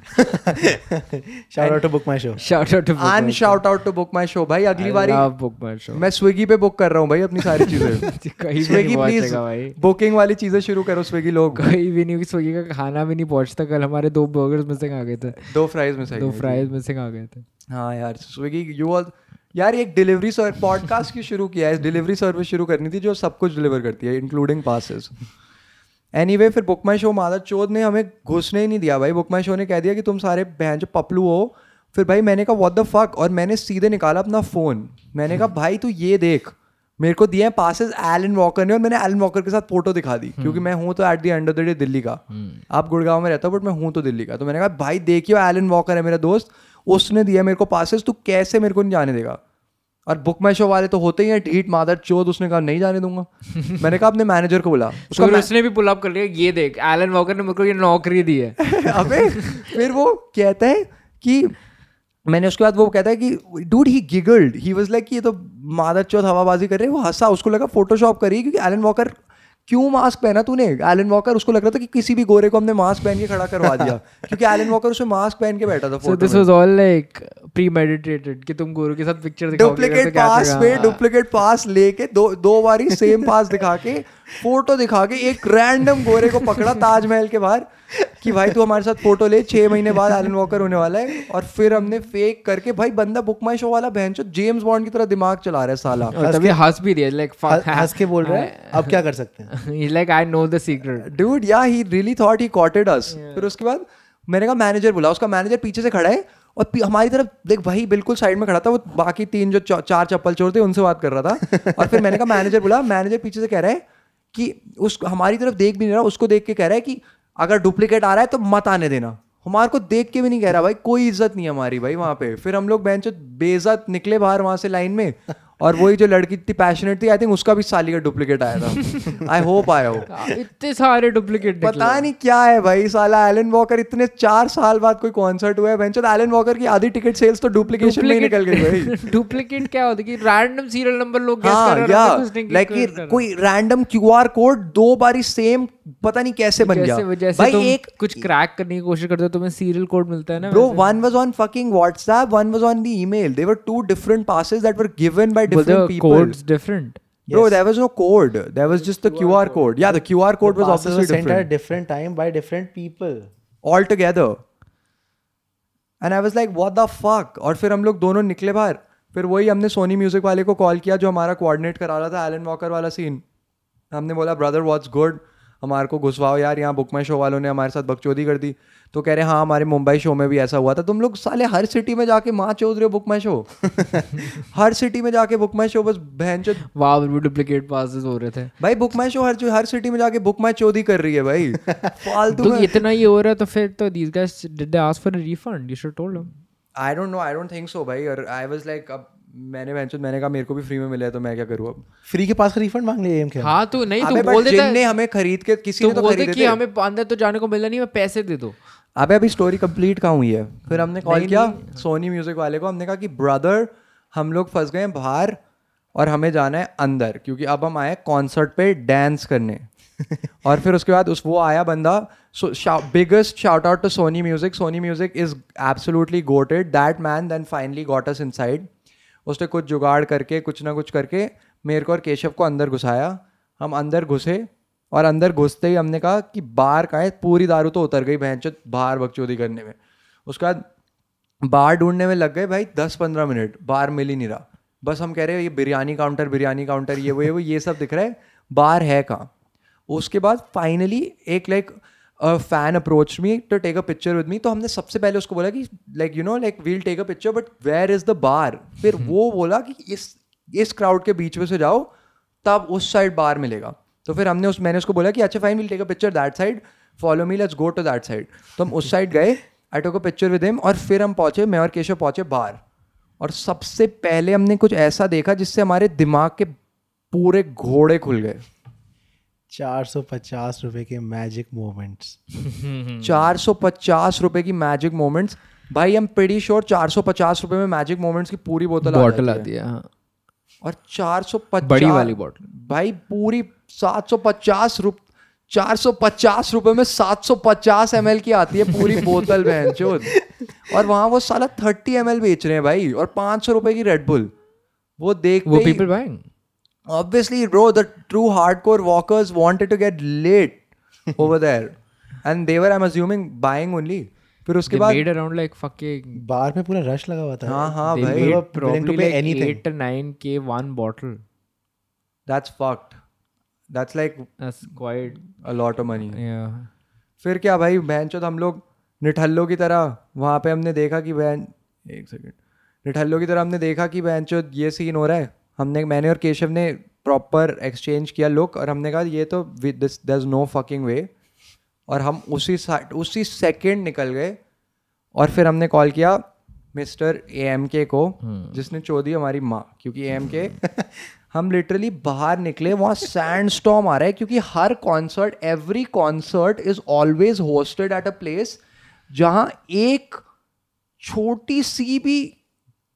shout out to book my show shout out to book on my shout out to book show भाई अगली I बारी love book my show मैं स्विगी पे बुक कर रहा हूँ भाई अपनी सारी चीज़ें। कहीं स्विगी प्लीज़ बुकिंग वाली चीज़ें शुरू करो स्विगी लोग। कहीं भी नहीं स्विगी का खाना भी नहीं पहुँचता। कल हमारे दो बर्गर्स मिसिंग आ गए थे। दो फ्राइज में सही दो फ्राइज मिसिंग आ गए थे। हाँ यार स्विगी यू ऑल यार एक डिलीवरी सर्व पॉडकास्ट की शुरू किया है? डिलीवरी सर्विस शुरू करनी थी जो सब कुछ डिलीवर करती है इंक्लूडिंग पासेस एनीवे फिर बुक माई शो मादर चौथ ने हमें घुसने ही नहीं दिया भाई। बुक माई शो ने कह दिया कि तुम सारे बहन जो पपलू हो फिर भाई मैंने कहा व्हाट द फक और मैंने सीधे निकाला अपना फ़ोन मैंने कहा भाई तू ये देख मेरे को दिए हैं पासेस एलन वॉकर ने और मैंने एलन वॉकर के साथ फ़ोटो दिखा दी क्योंकि मैं हूँ तो at the end of the day Delhi का। आप गुड़गांव में रहता हो बट मैं हूँ तो दिल्ली का। तो मैंने कहा भाई देखियो एलन वॉकर है मेरा दोस्त उसने दिया मेरे को पासेस तू कैसे मेरे को नहीं जाने देगा? और बुक माई शो वाले तो होते ही हैं ढीठ मादर चोद उसने कहा नहीं जाने दूँगा। मैंने कहा अपने मैनेजर को बोला। उसका फिर उसने भी पुल अप कर लिया ये देख एलन वॉकर ने मेरे को ये नौकरी दी है। अबे फिर वो कहता है कि मैंने उसके बाद वो कहता है कि dude he giggled he was like ये तो मादर चौथ हवाबाजी कर रहे हैं वो हंसा उसको लगा फोटोशॉप करी क्योंकि एलन वॉकर क्यों मास्क पहना तूने? एलन वॉकर उसको लग रहा था कि किसी भी गोरे को हमने मास्क पहन के खड़ा करवा दिया। क्योंकि एलन वॉकर उसमें मास्क पहन के बैठा था this was all like premeditated कि तुम गोरे के साथ पिक्चर दिखाओगे डुप्लीकेट पास पे डुप्लीकेट पास लेके दो दो बारी सेम पास दिखा के फ़ोटो दिखा के एक रैंडम गोरे को पकड़ा ताजमहल के बाहर। कि भाई तू हमारे साथ फ़ोटो ले छह महीने बाद एलन वॉकर होने वाला है और फिर हमने फेक करके भाई बंदा बुक माई शो वाला बहन जेम्स बॉन्ड की तरह दिमाग चला रहा है साला। तभी हंस भी दिया लाइक हंस हंस के बोल रहे हैं अब क्या कर सकते हैं? Like I know the secret dude या ही रियली थॉट ही कॉटेड अस फिर उसके बाद मैंने कहा मैनेजर बुला उसका मैनेजर पीछे से खड़ा है और हमारी तरफ़ देख भाई बिल्कुल साइड में खड़ा था वो बाकी तीन जो चार चप्पल चोर थे उनसे बात कर रहा था। और फिर मैंने कहा मैनेजर बोला मैनेजर पीछे से कह रहा है कि उस हमारी तरफ़ देख भी नहीं रहा उसको देख के कह रहा है कि अगर डुप्लीकेट आ रहा है तो मत आने देना। हमारे को देख के भी नहीं कह रहा भाई कोई इज़्ज़त नहीं हमारी भाई वहाँ पे। फिर हम लोग बेंच बेइज्जत निकले बाहर वहाँ से लाइन में और वही जो लड़की इतनी पैशनेट थी आई थिंक उसका भी साली का डुप्लीकेट आया था। आई होप आया हो इतने सारे डुप्लीकेट पता नहीं क्या है भाई साला एलन वॉकर इतने चार साल बाद कोई कॉन्सर्ट हुआ है बेंचो एलन वॉकर की आधी टिकट सेल्स तो डुप्लीकेशन में निकल गई भाई। डुप्लीकेट क्या होता है कि रैंडम सीरियल नंबर लोग guess कर रहे हैं, लाइक हैं। कोई रैंडम क्यूआर कोड दो बारी सेम पता नहीं कैसे बन गया। भाई तुम एक कुछ क्रैक करने की कोशिश करते तुम्हें सीरियल कोड मिलता है ना bro one was on fucking WhatsApp one was on the email they were two different passes that were given by different people codes different bro there was no code there was just the QR code या the QR code was obviously different at different time by different people all together and I was like what the fuck और फिर हम लोग दोनों निकले बाहर। फिर वही हमने सोनी म्यूज़िक वाले को कॉल किया जो हमारा कोऑर्डिनेट करा रहा था एलन वॉकर वाला सीन हमने बोला ब्रदर व्हाट्स गुड हमारे को घुसवाओ यार यहाँ बुक माई शो वालों ने हमारे साथ बकचोदी कर दी। तो कह रहे हाँ हमारे मुंबई शो में भी ऐसा हुआ था। तुम लोग साले हर सिटी में जाके माँ चोद रहे हो बुक माई शो हर सिटी में जाके बुक माई शो बस बहन चो वहाँ डुप्लीकेट पासेस हो रहे थे। भाई बुक माई शो हर हर सिटी में जाके बुक माई चोदी कर रही है भाई। फालतू तो इतना ही हो रहा है तो फिर तो these guys did they ask for a refund? You should told them I don't know I don't think so भाई। और आई वाज लाइक अब मैंने बेंचो मैंने कहा मेरे को भी फ्री में मिला है तो मैं क्या करूँ अब? फ्री के पास का रिफंड मांग लिया एम के हाँ तो नहीं तू बोल देता जिनने हमें खरीद के किसी तू ने तो बोलते कि हमें अंदर तो जाने को मिला नहीं मैं पैसे दे दो। अबे अभी स्टोरी कंप्लीट कहाँ हुई है? फिर हमने कॉल किया सोनी म्यूज़िक वाले को हमने कहा कि ब्रदर हम लोग फंस गए हैं बाहर और हमें जाना है अंदर क्योंकि अब हम आए कॉन्सर्ट पे डांस करने। और फिर उसके बाद उस वो आया बंदा so biggest shout out to Sony Music Sony Music is absolutely goated that man then finally got us inside उसने कुछ जुगाड़ करके, कुछ ना कुछ करके मेरे को और केशव को अंदर घुसाया। हम अंदर घुसे और अंदर घुसते ही हमने कहा कि बाहर का है? पूरी दारू तो उतर गई बहन बाहर बकचोदी करने में। उसके बाद बाहर ढूँढने में लग गए, भाई दस पंद्रह मिनट, बाहर मिल ही नहीं रहा। बस हम कह रहे हैं, ये बिरयानी काउंटर बिरयानी काउंटर, ये वो ये वो, ये सब दिख रहा है, बाहर है कहाँ? उसके बाद फाइनली एक like fan approach me to take a picture with me तो हमने सबसे पहले उसको बोला कि like you know like we'll take a picture but where is the bar फिर वो बोला कि इस इस क्राउड के बीच में से जाओ तब उस साइड बार मिलेगा। तो फिर हमने उस मैंने उसको बोला कि अच्छा fine will take a picture that side follow me let's go to that side तो हम उस साइड गए I took a picture with him और फिर हम पहुँचे मैं और केशव पहुँचे बाहर और सबसे पहले हमने कुछ ऐसा देखा जिससे हमारे दिमाग के पूरे घोड़े खुल गए। चार सौ पचास रुपए के मैजिक मोमेंट्स चार सौ पचास रुपए की मैजिक मोमेंट्स भाई हम प्रीटी श्योर चार सौ पचास रुपए में मैजिक मोमेंट्स की पूरी बोतल आ बॉटल जाती आती है है। और चार सौ बड़ी वाली बॉटल भाई पूरी सात सौ पचास रुप चार सौ पचास रुपए में सात सौ पचास एम की आती है पूरी बोतल बहन चोद। और वहाँ वो साला थर्टी एम बेच रहे हैं भाई और पाँच सौ रुपए की रेडबुल वो देख वो people buying obviously bro the true hardcore walkers wanted to get lit over there and they were i'm assuming buying only फिर उसके they बाद made around like fucking बार में पूरा रश लगा हुआ था हाँ हाँ they भाई to pay anything. 8 to 9 k one bottle that's fucked that's like that's quite a lot of money yeah फिर क्या भाई बहन चोद हम लोग निठल्लों की तरह वहाँ पे हमने देखा कि बहन एक सेकंड निठल्लों की तरह हमने देखा कि बहन चोद ये सीन हो रहा है हमने मैंने और केशव ने प्रॉपर एक्सचेंज किया लुक और हमने कहा ये तो this there no fucking way और हम उसी उसी सेकेंड निकल गए और फिर हमने कॉल किया मिस्टर ए एम के को जिसने चोदी हमारी माँ क्योंकि ए एम के हम लिटरली बाहर निकले वहाँ सैंड स्टॉम आ रहा है क्योंकि हर concert every concert is always hosted at a place जहाँ एक छोटी सी भी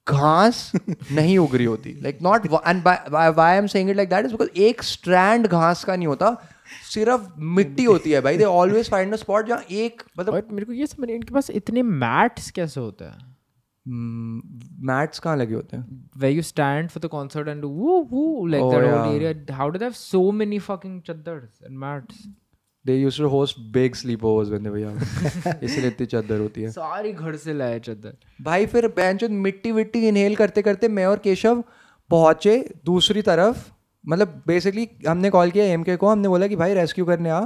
घास नहीं उग रही होती। Like not and I am saying it like that is because एक स्ट्रैंड घास का नहीं होता सिर्फ़ मिट्टी होती है भाई। They always find a spot जहाँ एक मतलब मेरे को ये समझ नहीं इनके पास इतने मैट्स कैसे होते हैं? मैट्स कहाँ लगे होते हैं? Where you stand for the concert and do woo woo like Oh, that yeah. whole area. How do they have so many they used to host big sleepovers when they were young. इसलिए इतनी चादर होती है। सारी घर से लाए चद्दर भाई फिर बेंच मिट्टी विट्टी इनहेल करते करते मैं और केशव पहुँचे दूसरी तरफ़। मतलब बेसिकली हमने कॉल किया एम के को हमने बोला कि भाई रेस्क्यू करने आ।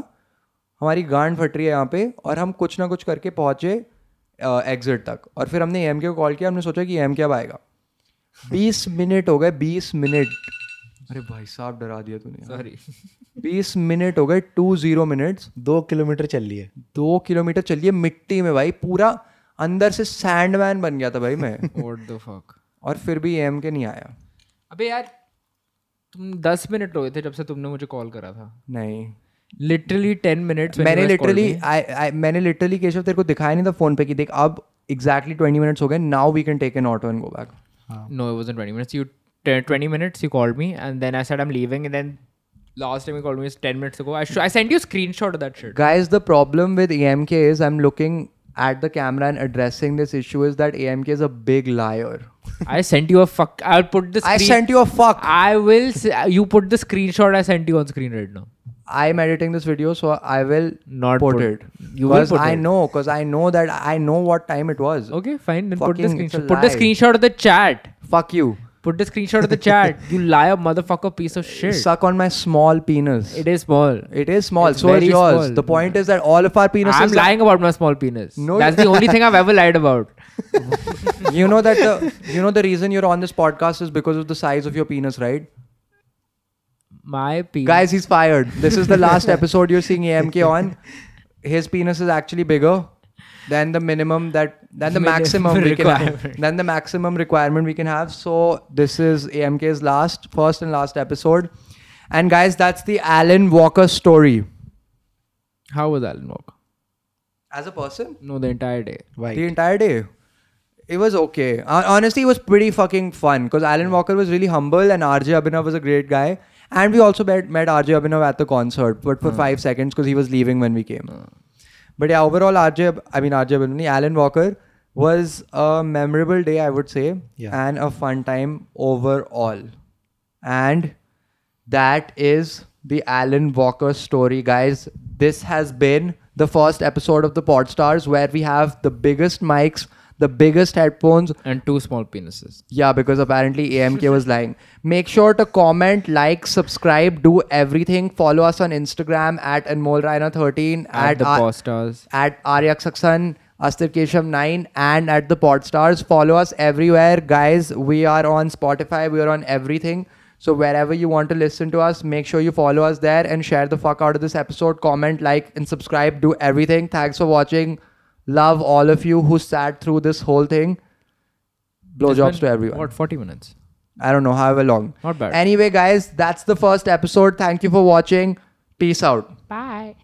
हमारी गांड फट रही है यहाँ पे और हम कुछ ना कुछ करके पहुँचे एग्जिट तक। और फिर हमने एम के को कॉल किया हमने सोचा कि एम के अब आएगा। बीस मिनट हो गए बीस मिनट। अरे भाई साहब डरा दिया तूने सॉरी बीस मिनट हो गए टू ज़ीरो मिनट्स दो किलोमीटर चल रही है दो किलोमीटर चलिए मिट्टी में भाई पूरा अंदर से सैंडमैन बन गया था भाई मैं। व्हाट द फक और फिर भी एम के नहीं आया। अबे यार तुम 10 मिनट रोए थे जब से तुमने मुझे कॉल करा था। नहीं। लिटरली 10 मिनट्स मैंने लिटरली मैंने लिटरली केशव तेरे को दिखाया नहीं था फ़ोन पे कि देख अब एग्जैक्टली ट्वेंटी मिनट्स हो गए now we can take an auto and go back No, it wasn't 20 minutes. You t- 20 minutes. You called me, and then I said I'm leaving, and then last time you called me was 10 minutes ago. I sh- I sent you a screenshot of that shit. guys the problem with amk is i'm looking at the camera and addressing this issue is that amk is a big liar I sent you a fuck. I'll put the. i sent you a fuck I will. s- You put the screenshot I sent you on screen right now. i'm editing this video so i will Not put, put- it you will put i it. know because i know that i know what time it was Okay, fine. Then put the Fucking, it's a screenshot. Put the screenshot of the chat. fuck you Put the screenshot of the chat. You liar, motherfucker, piece of shit. suck on my small penis It is small. It is small. It's so is yours. small. The point is that all of our penises. I'm lying about my small penis. No, That's the only thing I've ever lied about. You know that the you know the reason you're on this podcast is because of the size of your penis, right? My penis. Guys, he's fired. This is the last episode you're seeing AMK on. His penis is actually bigger than the minimum that than the Minimum maximum we can have, requirement. than the maximum requirement we can have. So this is AMK's last, first and last episode. And guys, that's the Alan Walker story. How was Alan Walker? As a person, No, the entire day. White. the entire day. It was okay. Hon- Honestly, it was pretty fucking fun because Alan Walker was really humble and RJ Abhinav was a great guy. And we also met, met RJ Abhinav at the concert, but for hmm. five seconds because he was leaving when we came. Hmm. But yeah, overall, RJ, I mean, RJ nahi, Alan Walker was a memorable day, I would say, Yeah. and a fun time overall. And that is the Alan Walker story, guys. This has been the first episode of the Podstars where we have the biggest mics, the biggest headphones. And two small penises. Yeah, because apparently AMK was lying. Make sure to comment, like, subscribe, do everything. Follow us on Instagram at AnmolRaina13, At, at, the Ar- Posters. at Aryak Saksan, Astir Keshav 9, and at the Podstars. Follow us everywhere, guys. We are on Spotify, we are on everything. So wherever you want to listen to us, make sure you follow us there and share the fuck out of this episode. Comment, like, and subscribe. Do everything. Thanks for watching. Love all of you who sat through this whole thing. Blowjobs It's to everyone. What, 40 minutes? I don't know, however long. Not bad. Anyway, guys, that's the first episode. Thank you for watching. Peace out. Bye.